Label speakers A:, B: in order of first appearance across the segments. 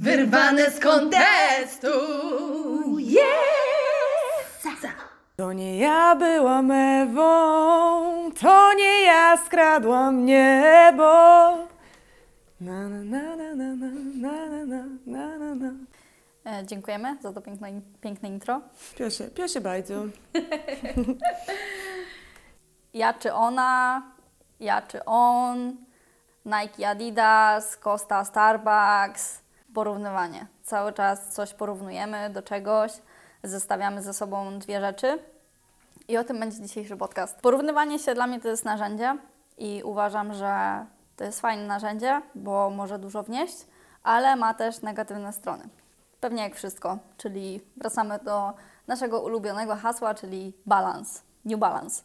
A: Wyrwane z kontestu.
B: To nie ja byłam Ewą, to nie ja skradłam niebo. Na na na na na na na na na na na.
C: E, dziękujemy za to piękne, piękne intro.
B: Piosie, piosie bajdu.
C: Ja czy ona, ja czy on, Nike Adidas, Costa Starbucks, porównywanie. Cały czas coś porównujemy do czegoś, zestawiamy ze sobą dwie rzeczy i o tym będzie dzisiejszy podcast. Porównywanie się dla mnie to jest narzędzie i uważam, że to jest fajne narzędzie, bo może dużo wnieść, ale ma też negatywne strony. Pewnie jak wszystko, czyli wracamy do naszego ulubionego hasła, czyli balans, new balance.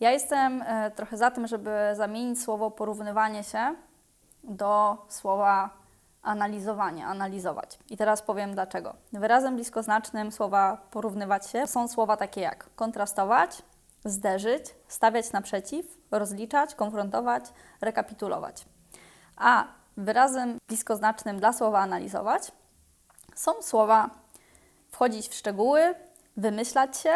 C: Ja jestem e, trochę za tym, żeby zamienić słowo porównywanie się do słowa analizowanie, analizować. I teraz powiem dlaczego. Wyrazem bliskoznacznym słowa porównywać się są słowa takie jak kontrastować, zderzyć, stawiać naprzeciw, rozliczać, konfrontować, rekapitulować. A wyrazem bliskoznacznym dla słowa analizować są słowa wchodzić w szczegóły, wymyślać się,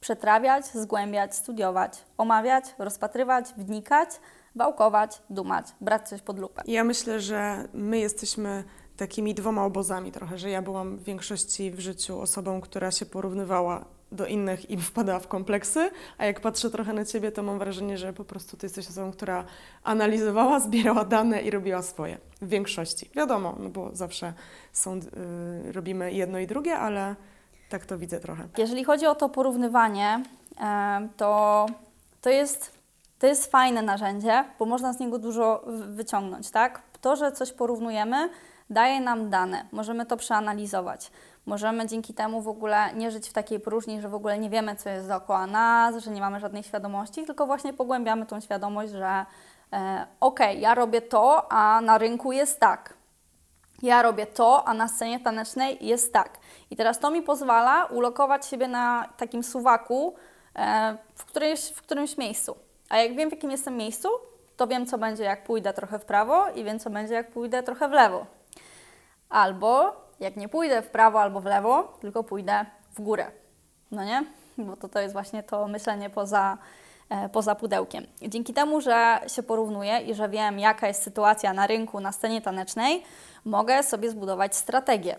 C: przetrawiać, zgłębiać, studiować, omawiać, rozpatrywać, wnikać, wałkować, dumać, brać coś pod lupę.
B: Ja myślę, że my jesteśmy takimi dwoma obozami trochę, że ja byłam w większości w życiu osobą, która się porównywała do innych i wpadała w kompleksy, a jak patrzę trochę na ciebie, to mam wrażenie, że po prostu ty jesteś osobą, która analizowała, zbierała dane i robiła swoje. W większości. Wiadomo, no bo zawsze są, y, robimy jedno i drugie, ale tak to widzę trochę.
C: Jeżeli chodzi o to porównywanie, e, to, to, jest, to jest fajne narzędzie, bo można z niego dużo wyciągnąć, tak? To, że coś porównujemy, daje nam dane, możemy to przeanalizować. Możemy dzięki temu w ogóle nie żyć w takiej próżni, że w ogóle nie wiemy, co jest dookoła nas, że nie mamy żadnej świadomości, tylko właśnie pogłębiamy tą świadomość, że e, okej, ja robię to, a na rynku jest tak. Ja robię to, a na scenie tanecznej jest tak. I teraz to mi pozwala ulokować siebie na takim suwaku e, w, którymś, w którymś miejscu. A jak wiem, w jakim jestem miejscu, to wiem, co będzie, jak pójdę trochę w prawo i wiem, co będzie, jak pójdę trochę w lewo. Albo jak nie pójdę w prawo albo w lewo, tylko pójdę w górę. No nie? Bo to, to jest właśnie to myślenie poza, e, poza pudełkiem. Dzięki temu, że się porównuję i że wiem, jaka jest sytuacja na rynku, na scenie tanecznej, mogę sobie zbudować strategię.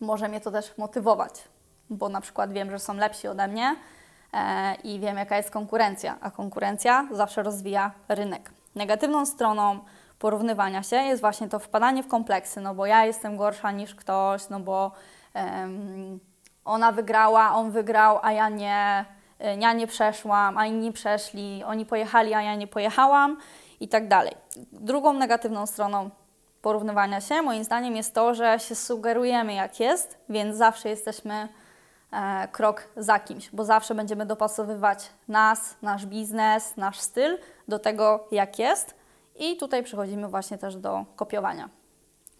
C: Może mnie to też motywować, bo na przykład wiem, że są lepsi ode mnie i wiem, jaka jest konkurencja, a konkurencja zawsze rozwija rynek. Negatywną stroną porównywania się jest właśnie to wpadanie w kompleksy, no bo ja jestem gorsza niż ktoś, no bo em, ona wygrała, on wygrał, a ja nie, ja nie przeszłam, a inni przeszli, oni pojechali, a ja nie pojechałam i tak dalej. Drugą negatywną stroną porównywania się, moim zdaniem, jest to, że się sugerujemy, jak jest, więc zawsze jesteśmy krok za kimś, bo zawsze będziemy dopasowywać nas, nasz biznes, nasz styl do tego, jak jest. I tutaj przechodzimy właśnie też do kopiowania.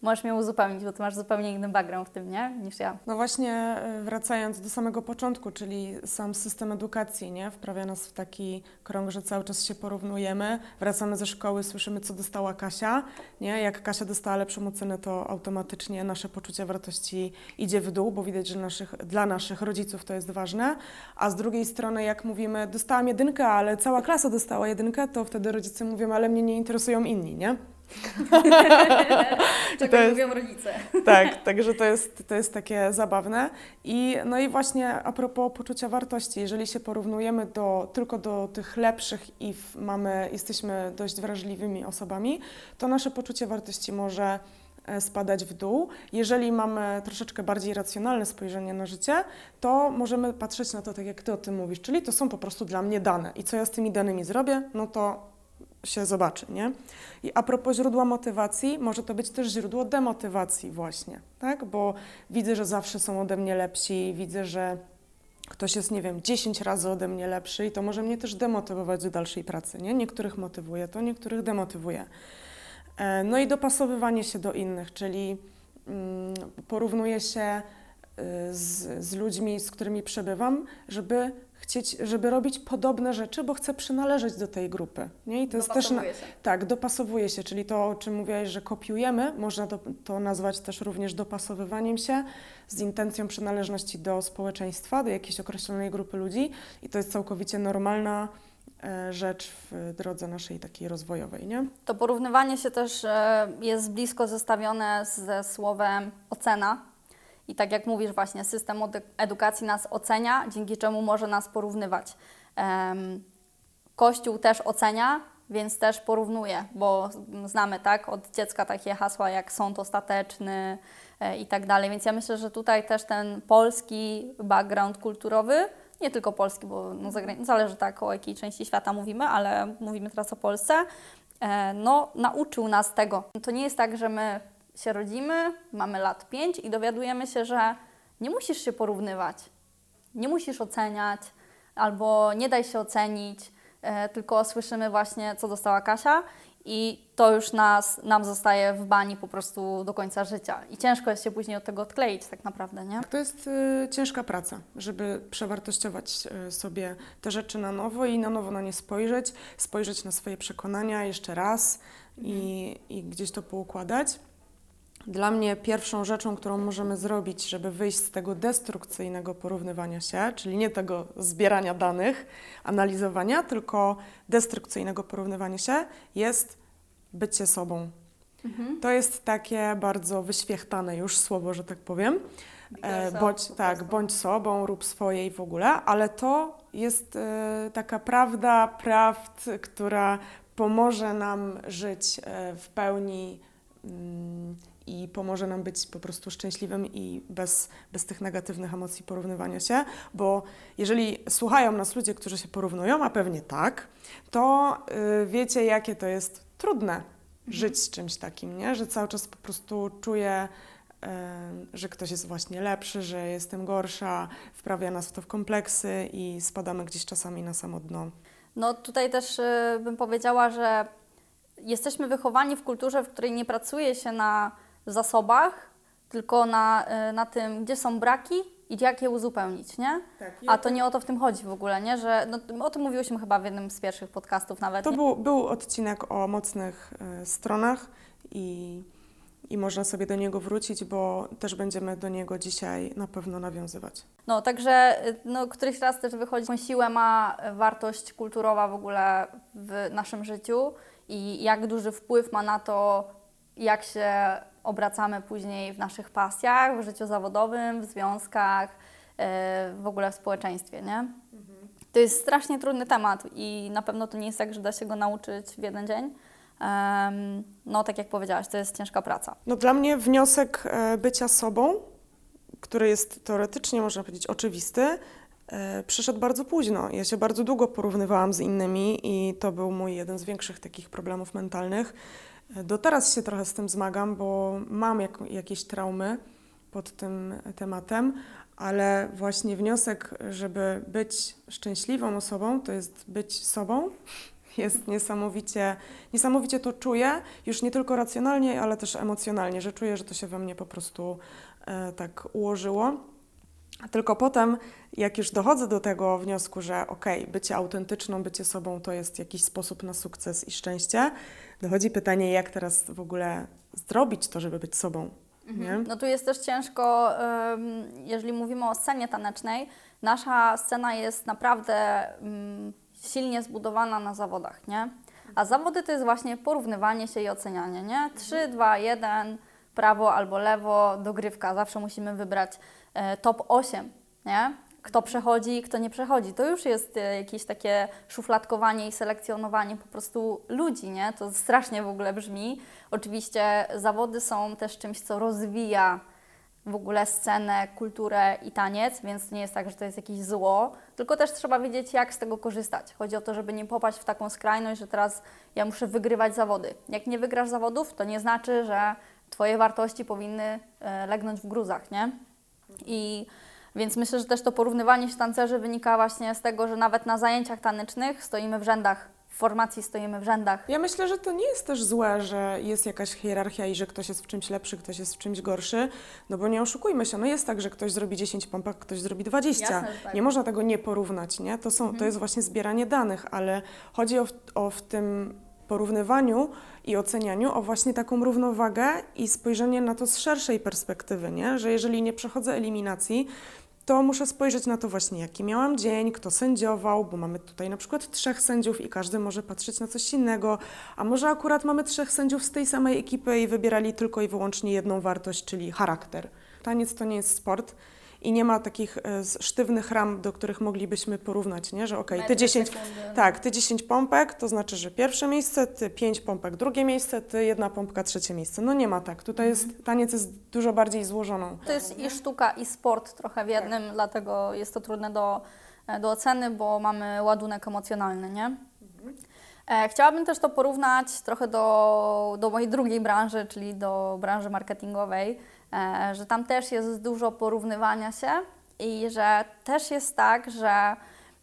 C: Możesz mnie uzupełnić, bo ty masz zupełnie inny background w tym, nie? Niż ja.
B: No właśnie y, wracając do samego początku, czyli sam system edukacji, nie? Wprawia nas w taki krąg, że cały czas się porównujemy, wracamy ze szkoły, słyszymy, co dostała Kasia, nie? Jak Kasia dostała lepszą ocenę, to automatycznie nasze poczucie wartości idzie w dół, bo widać, że naszych, dla naszych rodziców to jest ważne, a z drugiej strony, jak mówimy, dostałam jedynkę, ale cała klasa dostała jedynkę, to wtedy rodzice mówią, ale mnie nie interesują inni, nie?
C: Tak
B: To
C: mówią rodzice.
B: Tak, także to jest, to jest takie zabawne. I, no i właśnie a propos poczucia wartości, jeżeli się porównujemy do, tylko do tych lepszych i mamy, jesteśmy dość wrażliwymi osobami, to nasze poczucie wartości może e, spadać w dół. Jeżeli mamy troszeczkę bardziej racjonalne spojrzenie na życie, to możemy patrzeć na to tak, jak ty o tym mówisz, czyli to są po prostu dla mnie dane. I co ja z tymi danymi zrobię, no to się zobaczy, nie? I a propos źródła motywacji, może to być też źródło demotywacji właśnie, tak? Bo widzę, że zawsze są ode mnie lepsi, widzę, że ktoś jest, nie wiem, 10 razy ode mnie lepszy i to może mnie też demotywować do dalszej pracy, nie? Niektórych motywuje to, niektórych demotywuje. E, No i dopasowywanie się do innych, czyli mm, porównuję się y, z, z ludźmi, z którymi przebywam, żeby chcieć, żeby robić podobne rzeczy, bo chcę przynależeć do tej grupy. Nie? I to jest też na, tak, dopasowuje się, czyli to, o czym mówiłaś, że kopiujemy, można to, to nazwać też również dopasowywaniem się z intencją przynależności do społeczeństwa, do jakiejś określonej grupy ludzi i to jest całkowicie normalna e, rzecz w drodze naszej takiej rozwojowej, nie?
C: To porównywanie się też e, jest blisko zestawione ze słowem ocena. I tak jak mówisz, właśnie system edukacji nas ocenia, dzięki czemu może nas porównywać. Kościół też ocenia, więc też porównuje, bo znamy tak od dziecka takie hasła jak sąd ostateczny e, i tak dalej. Więc ja myślę, że tutaj też ten polski background kulturowy, nie tylko polski, bo no, zagra- zależy tak o jakiej części świata mówimy, ale mówimy teraz o Polsce, e, no nauczył nas tego. To nie jest tak, że my się rodzimy, mamy lat 5 i dowiadujemy się, że nie musisz się porównywać, nie musisz oceniać albo nie daj się ocenić, e, tylko słyszymy właśnie, co dostała Kasia i to już nas, nam zostaje w bani po prostu do końca życia. I ciężko jest się później od tego odkleić tak naprawdę, nie?
B: To jest y, ciężka praca, żeby przewartościować y, sobie te rzeczy na nowo i na nowo na nie spojrzeć, spojrzeć na swoje przekonania jeszcze raz i, i gdzieś to poukładać. Dla mnie pierwszą rzeczą, którą możemy zrobić, żeby wyjść z tego destrukcyjnego porównywania się, czyli nie tego zbierania danych, analizowania, tylko destrukcyjnego porównywania się, jest bycie sobą. To jest takie bardzo wyświechtane już słowo, że tak powiem.
C: Be
B: E,
C: yourself
B: bądź, tak, bądź sobą, rób swoje i w ogóle, ale to jest e, taka prawda prawd, która pomoże nam żyć e, w pełni mm, i pomoże nam być po prostu szczęśliwym i bez, bez tych negatywnych emocji porównywania się, bo jeżeli słuchają nas ludzie, którzy się porównują, a pewnie tak, to y, wiecie, jakie to jest trudne żyć z czymś takim, nie? że cały czas po prostu czuję, y, że ktoś jest właśnie lepszy, że jestem gorsza, wprawia nas w to w kompleksy i spadamy gdzieś czasami na samo dno.
C: No tutaj też y, bym powiedziała, że jesteśmy wychowani w kulturze, w której nie pracuje się na zasobach, tylko na, y, na tym, gdzie są braki i jak je uzupełnić, nie? A to nie o to w tym chodzi w ogóle, nie? Że, no, o tym mówiłyśmy chyba w jednym z pierwszych podcastów nawet.
B: To
C: nie?
B: był, był odcinek o mocnych y, stronach i, i można sobie do niego wrócić, bo też będziemy do niego dzisiaj na pewno nawiązywać.
C: No, także y, no, któryś raz też wychodzi, jaką siłę ma wartość kulturowa w ogóle w naszym życiu i jak duży wpływ ma na to, jak się obracamy później w naszych pasjach, w życiu zawodowym, w związkach, y, w ogóle w społeczeństwie, nie? To jest strasznie trudny temat i na pewno to nie jest tak, że da się go nauczyć w jeden dzień. No, tak jak powiedziałaś, to jest ciężka praca.
B: No dla mnie wniosek e, bycia sobą, który jest teoretycznie, można powiedzieć, oczywisty, e, przyszedł bardzo późno. Ja się bardzo długo porównywałam z innymi i to był mój jeden z większych takich problemów mentalnych. Do teraz się trochę z tym zmagam, bo mam jak, jakieś traumy pod tym tematem, ale właśnie wniosek, żeby być szczęśliwą osobą, to jest być sobą. Jest niesamowicie, niesamowicie to czuję, już nie tylko racjonalnie, ale też emocjonalnie, że czuję, że to się we mnie po prostu e, tak ułożyło. Tylko potem, jak już dochodzę do tego wniosku, że okej, bycie autentyczną, bycie sobą to jest jakiś sposób na sukces i szczęście, dochodzi pytanie, jak teraz w ogóle zrobić to, żeby być sobą. Nie?
C: No tu jest też ciężko, jeżeli mówimy o scenie tanecznej, nasza scena jest naprawdę mm, silnie zbudowana na zawodach, nie? A zawody to jest właśnie porównywanie się i ocenianie, nie? 3, 2, 1, prawo albo lewo, dogrywka. Zawsze musimy wybrać top 8, nie? Kto przechodzi, kto nie przechodzi. To już jest e, jakieś takie szufladkowanie i selekcjonowanie po prostu ludzi, nie? To strasznie w ogóle brzmi. Oczywiście zawody są też czymś, co rozwija w ogóle scenę, kulturę i taniec, więc nie jest tak, że to jest jakieś zło, tylko też trzeba wiedzieć, jak z tego korzystać. Chodzi o to, żeby nie popaść w taką skrajność, że teraz ja muszę wygrywać zawody. Jak nie wygrasz zawodów, to nie znaczy, że Twoje wartości powinny e, legnąć w gruzach, nie? I więc myślę, że też to porównywanie się tancerzy wynika właśnie z tego, że nawet na zajęciach tanecznych stoimy w rzędach w formacji stoimy w rzędach.
B: Ja myślę, że to nie jest też złe, że jest jakaś hierarchia i że ktoś jest w czymś lepszy, ktoś jest w czymś gorszy, no bo nie oszukujmy się, no jest tak, że ktoś zrobi 10 pompek, ktoś zrobi 20.
C: Jasne, tak.
B: Nie można tego nie porównać, nie? To, są, to jest właśnie zbieranie danych, ale chodzi o, w- o w tym porównywaniu i ocenianiu o właśnie taką równowagę i spojrzenie na to z szerszej perspektywy, nie? Że jeżeli nie przechodzę eliminacji, to muszę spojrzeć na to właśnie, jaki miałam dzień, kto sędziował, bo mamy tutaj na przykład trzech sędziów i każdy może patrzeć na coś innego, a może akurat mamy trzech sędziów z tej samej ekipy i wybierali tylko i wyłącznie jedną wartość, czyli charakter. Taniec to nie jest sport i nie ma takich e, sztywnych ram, do których moglibyśmy porównać, nie? że okej, ty
C: Metry,
B: 10,
C: sekundy.
B: tak, ty 10 pompek, to znaczy, że pierwsze miejsce, ty 5 pompek drugie miejsce, ty jedna pompka trzecie miejsce. No nie ma tak. Tutaj jest, taniec jest dużo bardziej złożoną.
C: To jest i sztuka, i sport trochę w jednym, dlatego jest to trudne do, do oceny, bo mamy ładunek emocjonalny, nie? E, Chciałabym też to porównać trochę do, do mojej drugiej branży, czyli do branży marketingowej, e, że tam też jest dużo porównywania się i że też jest tak, że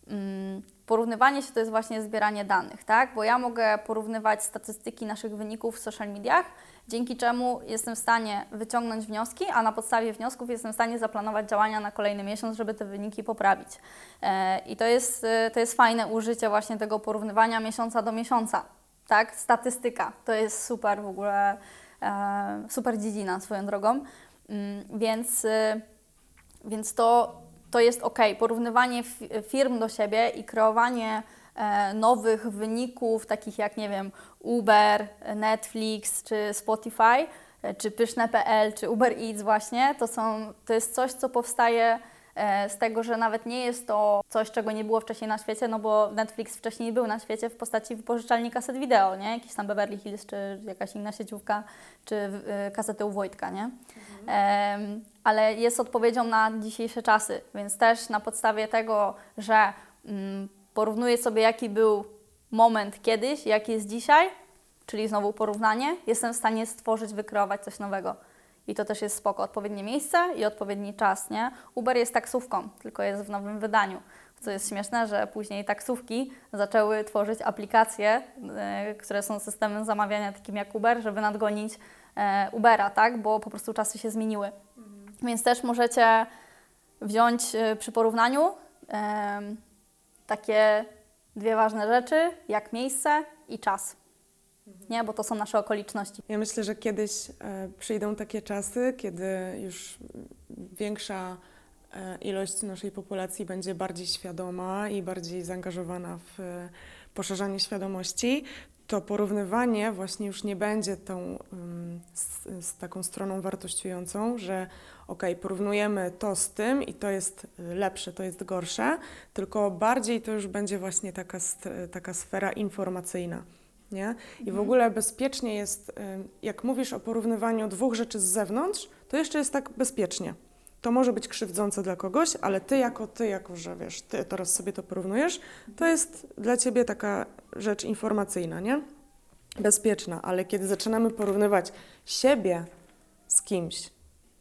C: mm, porównywanie się to jest właśnie zbieranie danych, tak? Bo ja mogę porównywać statystyki naszych wyników w social mediach, dzięki czemu jestem w stanie wyciągnąć wnioski, a na podstawie wniosków jestem w stanie zaplanować działania na kolejny miesiąc, żeby te wyniki poprawić. E, I to jest, e, to jest fajne użycie właśnie tego porównywania miesiąca do miesiąca, tak? Statystyka to jest super w ogóle, e, super dziedzina swoją drogą, Mm, więc, e, więc to, to jest ok. Porównywanie fi- firm do siebie i kreowanie e, nowych wyników, takich jak, nie wiem, Uber, Netflix czy Spotify, e, czy Pyszne.pl, czy Uber Eats właśnie, to, są, to jest coś, co powstaje e, z tego, że nawet nie jest to coś, czego nie było wcześniej na świecie, no bo Netflix wcześniej był na świecie w postaci wypożyczalni kaset wideo, nie? Jakiś tam Beverly Hills, czy jakaś inna sieciówka, czy y, kasety u Wojtka, nie? Em, ale jest odpowiedzią na dzisiejsze czasy, więc też na podstawie tego, że mm, porównuję sobie, jaki był moment kiedyś, jaki jest dzisiaj, czyli znowu porównanie, jestem w stanie stworzyć, wykreować coś nowego. I to też jest spoko. Odpowiednie miejsce i odpowiedni czas, nie? Uber jest taksówką, tylko jest w nowym wydaniu. Co jest śmieszne, że później taksówki zaczęły tworzyć aplikacje, e, które są systemem zamawiania takim jak Uber, żeby nadgonić e, Ubera, tak? Bo po prostu czasy się zmieniły. Więc też możecie wziąć e, przy porównaniu takie dwie ważne rzeczy, jak miejsce i czas. Nie, bo to są nasze okoliczności.
B: Ja myślę, że kiedyś e, przyjdą takie czasy, kiedy już większa e, ilość naszej populacji będzie bardziej świadoma i bardziej zaangażowana w e, poszerzanie świadomości, to porównywanie właśnie już nie będzie tą z, z taką stroną wartościującą, że ok, porównujemy to z tym i to jest lepsze, to jest gorsze, tylko bardziej to już będzie właśnie taka, taka sfera informacyjna. Nie? I w ogóle bezpiecznie jest, y, jak mówisz o porównywaniu dwóch rzeczy z zewnątrz, to jeszcze jest tak bezpiecznie. To może być krzywdzące dla kogoś, ale ty jako ty, jako że wiesz, ty teraz sobie to porównujesz, to jest dla ciebie taka rzecz informacyjna, nie? Bezpieczna, ale kiedy zaczynamy porównywać siebie z kimś,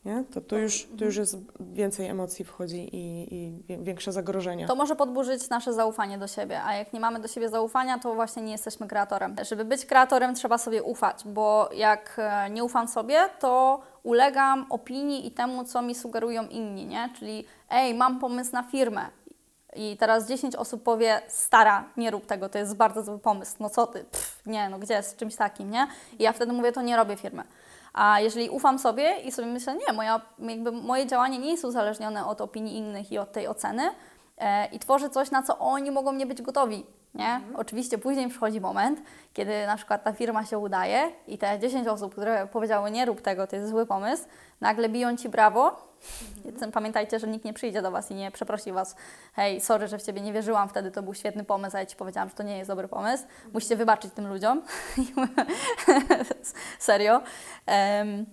B: nie? To tu już, tu już jest więcej emocji wchodzi i, i większe zagrożenia.
C: To może podburzyć nasze zaufanie do siebie, a jak nie mamy do siebie zaufania, to właśnie nie jesteśmy kreatorem. Żeby być kreatorem, trzeba sobie ufać, bo jak e, nie ufam sobie, to ulegam opinii i temu, co mi sugerują inni, nie? Czyli ej, mam pomysł na firmę. I teraz 10 osób powie, stara, nie rób tego, to jest bardzo zły pomysł, no co ty, Pff, nie, no gdzie, z czymś takim, nie? I ja wtedy mówię, to nie robię firmy. A jeżeli ufam sobie i sobie myślę, nie, moja, jakby moje działanie nie jest uzależnione od opinii innych i od tej oceny e, i tworzę coś, na co oni mogą nie być gotowi, nie? Oczywiście później przychodzi moment, kiedy na przykład ta firma się udaje i te 10 osób, które powiedziały, nie rób tego, to jest zły pomysł, nagle biją Ci brawo, Pamiętajcie, że nikt nie przyjdzie do Was i nie przeprosi Was. Hej, sorry, że w Ciebie nie wierzyłam wtedy, to był świetny pomysł, a ja Ci powiedziałam, że to nie jest dobry pomysł. Musicie wybaczyć tym ludziom. Serio. Em,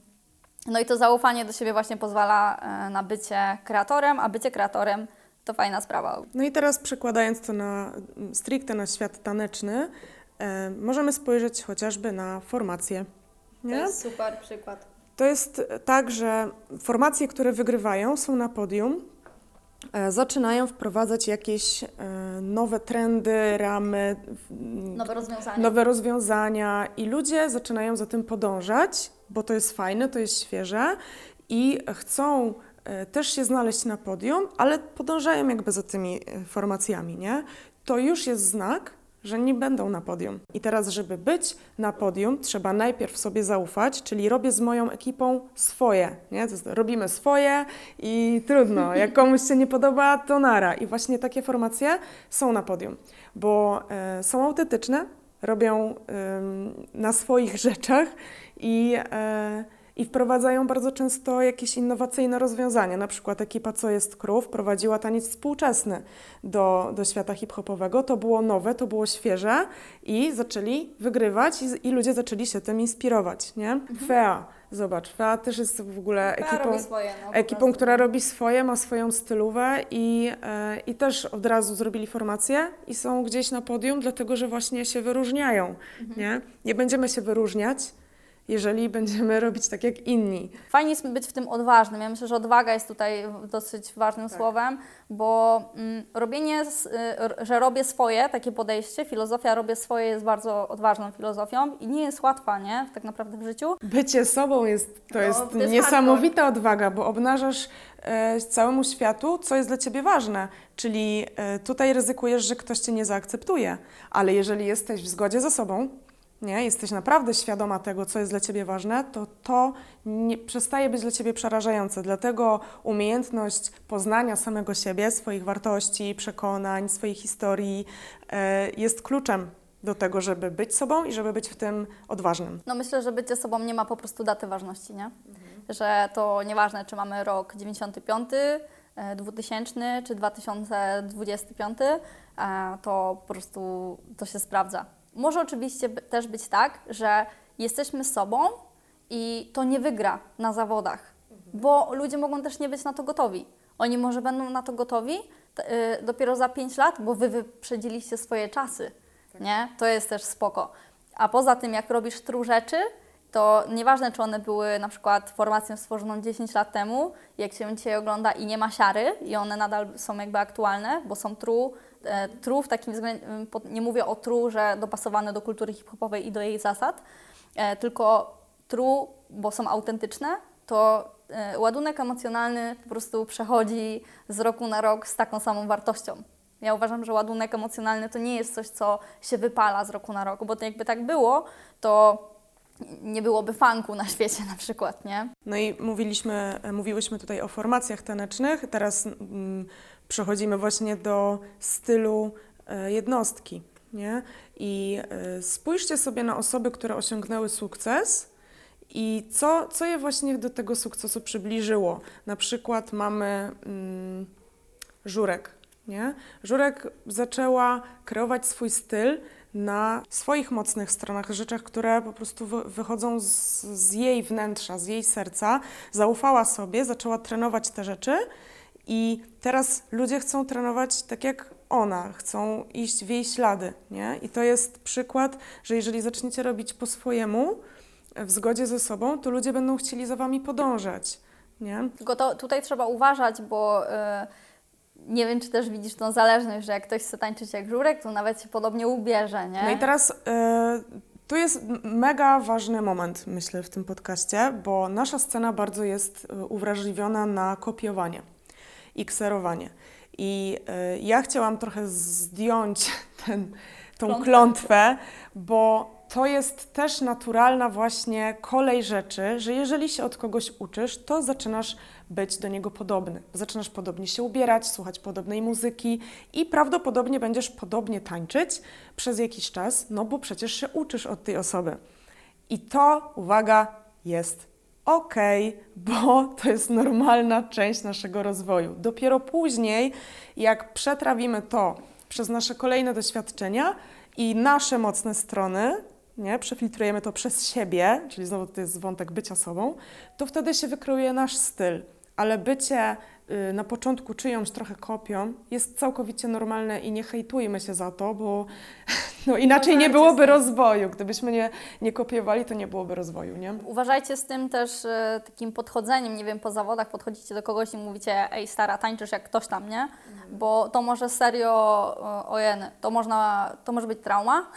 C: no i to zaufanie do siebie właśnie pozwala e, na bycie kreatorem, a bycie kreatorem to fajna sprawa.
B: No i teraz przekładając to na stricte na świat taneczny, e, możemy spojrzeć chociażby na formacje. Nie?
C: super przykład.
B: To jest tak, że formacje, które wygrywają, są na podium e, zaczynają wprowadzać jakieś e, nowe trendy, ramy, w-
C: Nowe rozwiązania.
B: nowe rozwiązania i ludzie zaczynają za tym podążać, bo to jest fajne, to jest świeże i chcą też się znaleźć na podium, ale podążają jakby za tymi e, formacjami, nie? To już jest znak, że nie będą na podium. I teraz, żeby być na podium, trzeba najpierw sobie zaufać, czyli robię z moją ekipą swoje, nie? Robimy swoje i trudno, jak komuś się nie podoba, to nara. I właśnie takie formacje są na podium, bo e, są autentyczne, robią na swoich rzeczach i, e, i wprowadzają bardzo często jakieś innowacyjne rozwiązania. Na przykład ekipa Co jest Krów prowadziła taniec współczesny do, do świata hip-hopowego. To było nowe, to było świeże i zaczęli wygrywać i, i ludzie zaczęli się tym inspirować, nie? Fea, zobacz, Fea też jest w ogóle ekipą
C: robi swoje, no,
B: ekipą, która robi swoje, ma swoją stylówę i, e, i też od razu zrobili formację i są gdzieś na podium, dlatego że właśnie się wyróżniają.
C: Mhm.
B: Nie? nie będziemy się wyróżniać, jeżeli będziemy robić tak jak inni.
C: Fajnie jest być w tym odważnym. Ja myślę, że odwaga jest tutaj dosyć ważnym
B: Tak.
C: słowem, bo mm, robienie, s- y, że robię swoje, takie podejście, filozofia robię swoje jest bardzo odważną filozofią i nie jest łatwa, nie? Tak naprawdę w życiu.
B: Bycie sobą jest, to
C: No,
B: jest
C: to
B: niesamowita odwaga, bo obnażasz e, całemu światu, co jest dla ciebie ważne. Czyli e, tutaj ryzykujesz, że ktoś cię nie zaakceptuje, ale jeżeli jesteś w zgodzie ze sobą, nie, jesteś naprawdę świadoma tego, co jest dla ciebie ważne, to to nie, przestaje być dla ciebie przerażające. Dlatego umiejętność poznania samego siebie, swoich wartości, przekonań, swojej historii e, jest kluczem do tego, żeby być sobą i żeby być w tym odważnym.
C: No myślę, że bycie sobą nie ma po prostu daty ważności, nie? Że to nieważne, czy mamy rok 95, e, 2000 czy 2025, e, to po prostu to się sprawdza. Może oczywiście też być tak, że jesteśmy sobą i to nie wygra na zawodach, bo ludzie mogą też nie być na to gotowi. Oni może będą na to gotowi t- y, dopiero za 5 lat, bo wy wyprzedziliście swoje czasy, nie? To jest też spoko. A poza tym, jak robisz true rzeczy, to nieważne, czy one były na przykład formacją stworzoną 10 lat temu, jak się dzisiaj ogląda i nie ma siary i one nadal są jakby aktualne, bo są true, e, true w takim względzie, nie mówię o true, że dopasowane do kultury hip-hopowej i do jej zasad, e, tylko true, bo są autentyczne, to e, ładunek emocjonalny po prostu przechodzi z roku na rok z taką samą wartością. Ja uważam, że ładunek emocjonalny to nie jest coś, co się wypala z roku na rok, bo to jakby tak było, to nie byłoby funku na świecie na przykład, nie?
B: No i mówiliśmy, mówiłyśmy tutaj o formacjach tanecznych, teraz mm, przechodzimy właśnie do stylu e, jednostki, nie? I e, spójrzcie sobie na osoby, które osiągnęły sukces i co, co je właśnie do tego sukcesu przybliżyło. Na przykład mamy mm, Żurek, nie? Żurek zaczęła kreować swój styl na swoich mocnych stronach, rzeczach, które po prostu wy- wychodzą z, z jej wnętrza, z jej serca. Zaufała sobie, zaczęła trenować te rzeczy i teraz ludzie chcą trenować tak jak ona, chcą iść w jej ślady, nie? I to jest przykład, że jeżeli zaczniecie robić po swojemu, w zgodzie ze sobą, to ludzie będą chcieli za wami podążać, nie?
C: Tylko to, tutaj trzeba uważać, bo y, nie wiem, czy też widzisz tą zależność, że jak ktoś chce tańczyć jak żurek, to nawet się podobnie ubierze, nie?
B: No i teraz e, tu jest mega ważny moment, myślę, w tym podcaście, bo nasza scena bardzo jest e, uwrażliwiona na kopiowanie i kserowanie. I e, ja chciałam trochę zdjąć ten, tą
C: Klątwę.
B: klątwę, bo to jest też naturalna właśnie kolej rzeczy, że jeżeli się od kogoś uczysz, to zaczynasz być do niego podobny. Zaczynasz podobnie się ubierać, słuchać podobnej muzyki i prawdopodobnie będziesz podobnie tańczyć przez jakiś czas, no bo przecież się uczysz od tej osoby. I to, uwaga, jest okej, bo to jest normalna część naszego rozwoju. Dopiero później, jak przetrawimy to przez nasze kolejne doświadczenia i nasze mocne strony, nie, przefiltrujemy to przez siebie, czyli znowu to jest wątek bycia sobą, to wtedy się wykreuje nasz styl. ale bycie na początku czyjąś trochę kopią jest całkowicie normalne i nie hejtujmy się za to, bo no, inaczej nie byłoby rozwoju. Gdybyśmy nie, nie kopiowali, to nie byłoby rozwoju, nie?
C: Uważajcie z tym też e, takim podchodzeniem, nie wiem, po zawodach podchodzicie do kogoś i mówicie, ej stara, tańczysz jak ktoś tam, nie? Bo to może serio, o- ojeny, to, można, to może być trauma.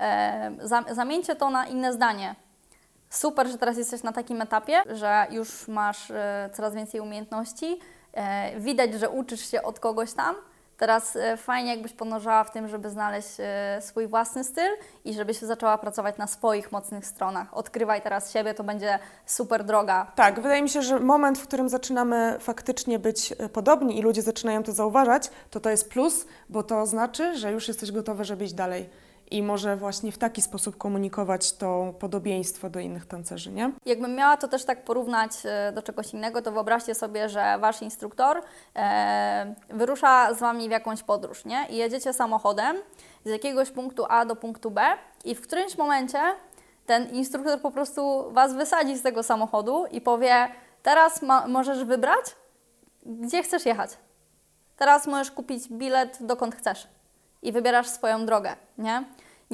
C: E, za- Zamieńcie to na inne zdanie. Super, że teraz jesteś na takim etapie, że już masz e, coraz więcej umiejętności. E, widać, że uczysz się od kogoś tam. Teraz e, fajnie, jakbyś ponorzała w tym, żeby znaleźć swój własny styl i żebyś zaczęła pracować na swoich mocnych stronach. Odkrywaj teraz siebie, to będzie super droga.
B: Tak, wydaje mi się, że moment, w którym zaczynamy faktycznie być podobni i ludzie zaczynają to zauważać, to to jest plus, bo to znaczy, że już jesteś gotowy, żeby iść dalej. I może właśnie w taki sposób komunikować to podobieństwo do innych tancerzy, nie?
C: Jakbym miała to też tak porównać e, do czegoś innego, to wyobraźcie sobie, że wasz instruktor e, wyrusza z wami w jakąś podróż, nie? I jedziecie samochodem z jakiegoś punktu A do punktu B i w którymś momencie ten instruktor po prostu was wysadzi z tego samochodu i powie: Teraz możesz wybrać, gdzie chcesz jechać. Teraz możesz kupić bilet dokąd chcesz i wybierasz swoją drogę, nie?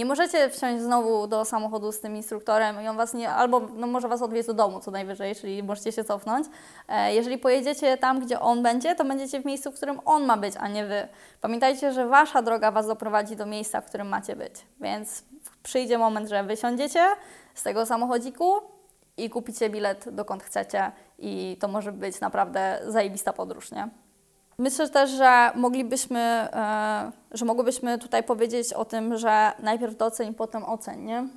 C: Nie możecie wsiąść znowu do samochodu z tym instruktorem i on was nie, albo no może was odwieźć do domu co najwyżej, czyli możecie się cofnąć. E, jeżeli pojedziecie tam, gdzie on będzie, to będziecie w miejscu, w którym on ma być, a nie wy. Pamiętajcie, że wasza droga was doprowadzi do miejsca, w którym macie być. Więc przyjdzie moment, że wysiądziecie z tego samochodziku i kupicie bilet dokąd chcecie i to może być naprawdę zajebista podróż, nie? Myślę też, że moglibyśmy, e, że mogłybyśmy tutaj powiedzieć o tym, że najpierw doceń, potem oceń, nie?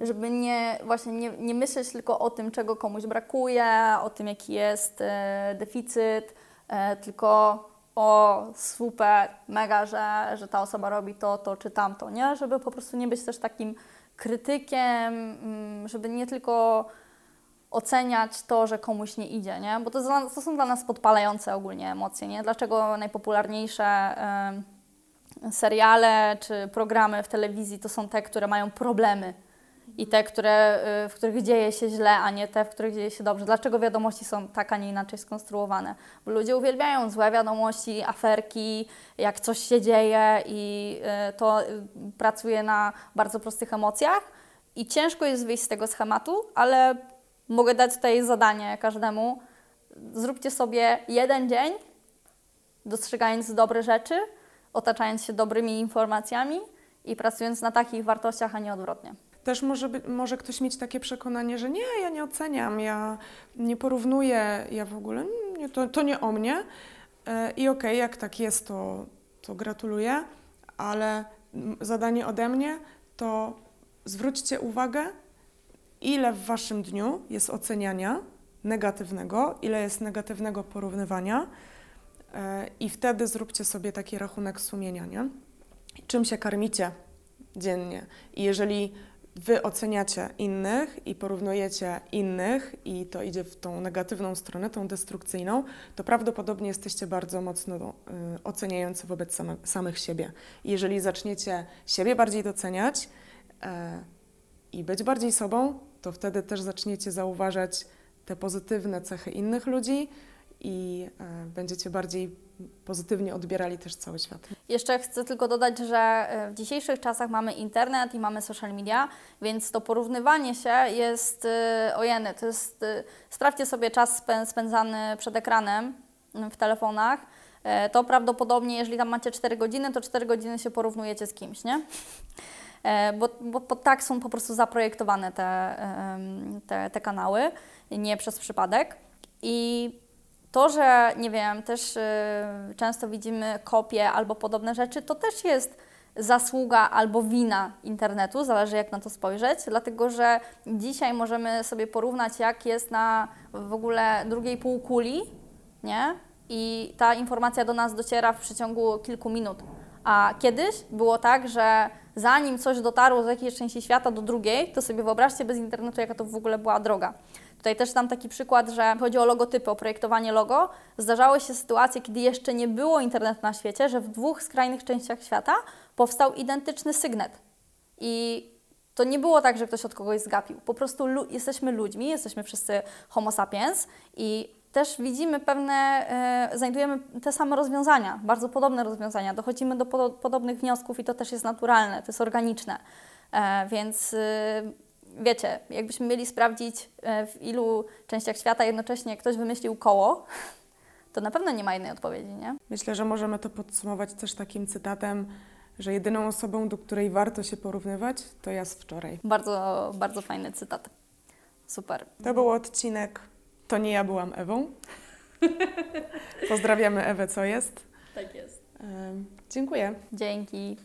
C: Żeby nie, właśnie nie, nie myśleć tylko o tym, czego komuś brakuje, o tym, jaki jest e, deficyt, e, tylko o super, mega, że, że ta osoba robi to, to czy tamto, nie? Żeby po prostu nie być też takim krytykiem, mm, żeby nie tylko oceniać to, że komuś nie idzie, nie? Bo to, to są dla nas podpalające ogólnie emocje, nie? Dlaczego najpopularniejsze em, seriale czy programy w telewizji to są te, które mają problemy i te, które, y, w których dzieje się źle, a nie te, w których dzieje się dobrze. Dlaczego wiadomości są tak, a nie inaczej skonstruowane? Bo ludzie uwielbiają złe wiadomości, aferki, jak coś się dzieje i y, to y, pracuje na bardzo prostych emocjach i ciężko jest wyjść z tego schematu, ale mogę dać tutaj zadanie każdemu. Zróbcie sobie jeden dzień, dostrzegając dobre rzeczy, otaczając się dobrymi informacjami i pracując na takich wartościach, a nie odwrotnie.
B: Też może, może ktoś mieć takie przekonanie, że nie, ja nie oceniam, ja nie porównuję, ja w ogóle, nie, to, to nie o mnie. E, I okej, jak tak jest, to, to gratuluję, ale zadanie ode mnie to zwróćcie uwagę, ile w waszym dniu jest oceniania negatywnego, ile jest negatywnego porównywania e, i wtedy zróbcie sobie taki rachunek sumienia, nie? Czym się karmicie dziennie? I jeżeli wy oceniacie innych i porównujecie innych i to idzie w tą negatywną stronę, tą destrukcyjną, to prawdopodobnie jesteście bardzo mocno y, oceniający wobec same, samych siebie. I jeżeli zaczniecie siebie bardziej doceniać e, i być bardziej sobą, to wtedy też zaczniecie zauważać te pozytywne cechy innych ludzi i e, będziecie bardziej pozytywnie odbierali też cały świat.
C: Jeszcze chcę tylko dodać, że e, w dzisiejszych czasach mamy internet i mamy social media, więc to porównywanie się jest e, ojeny. To jest, sprawdźcie sobie czas spę- spędzany przed ekranem w telefonach. To prawdopodobnie, jeżeli tam macie 4 godziny, to 4 godziny się porównujecie z kimś, nie? E, Bo, bo, bo tak są po prostu zaprojektowane te, te, te kanały, nie przez przypadek. I to, że nie wiem, też y, często widzimy kopie albo podobne rzeczy, to też jest zasługa albo wina internetu, zależy jak na to spojrzeć, dlatego że dzisiaj możemy sobie porównać, jak jest na w ogóle drugiej półkuli, nie? I ta informacja do nas dociera w przeciągu kilku minut. A kiedyś było tak, że zanim coś dotarło z jakiejś części świata do drugiej, to sobie wyobraźcie bez internetu, jaka to w ogóle była droga. Tutaj też dam taki przykład, że chodzi o logotypy, o projektowanie logo. Zdarzały się sytuacje, kiedy jeszcze nie było internetu na świecie, że w dwóch skrajnych częściach świata powstał identyczny sygnet. I to nie było tak, że ktoś od kogoś zgapił. Po prostu lu- jesteśmy ludźmi, jesteśmy wszyscy homo sapiens i też widzimy pewne, e, znajdujemy te same rozwiązania, bardzo podobne rozwiązania, dochodzimy do podo- podobnych wniosków i to też jest naturalne, to jest organiczne. E, więc y, wiecie, jakbyśmy mieli sprawdzić, e, w ilu częściach świata jednocześnie ktoś wymyślił koło, to na pewno nie ma jednej odpowiedzi, nie?
B: Myślę, że możemy to podsumować też takim cytatem, że jedyną osobą, do której warto się porównywać, to ja z wczoraj.
C: Bardzo, bardzo fajny cytat. Super.
B: To był odcinek To nie ja byłam Ewą. Pozdrawiamy Ewę, co jest.
C: Tak jest.
B: Dziękuję.
C: Dzięki.